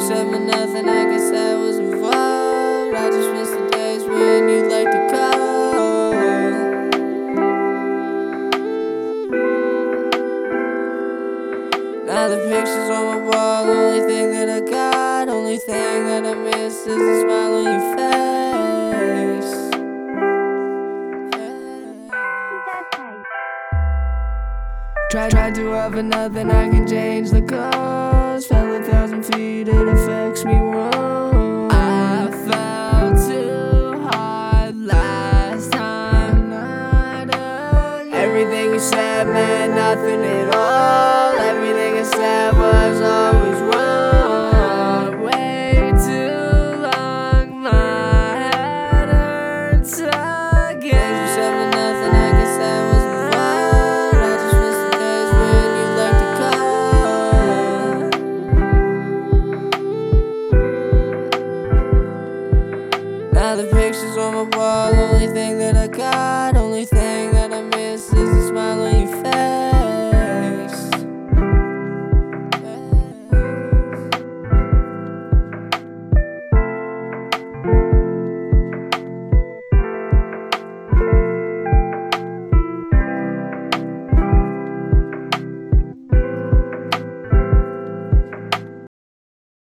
said, nothing I guess say was involved. I just miss the days when you'd like to call. Now the pictures on my wall, only thing that I got, only thing that I miss is the smile on your face. Try, try to have nothing I can change the course. You meant nothing at all. Everything I said was always wrong. Way too long, my head hurts again. You said nothing, I guess that was fun. I just miss the days when you liked to call. Now the pictures on my wall, only thing that I got, only thing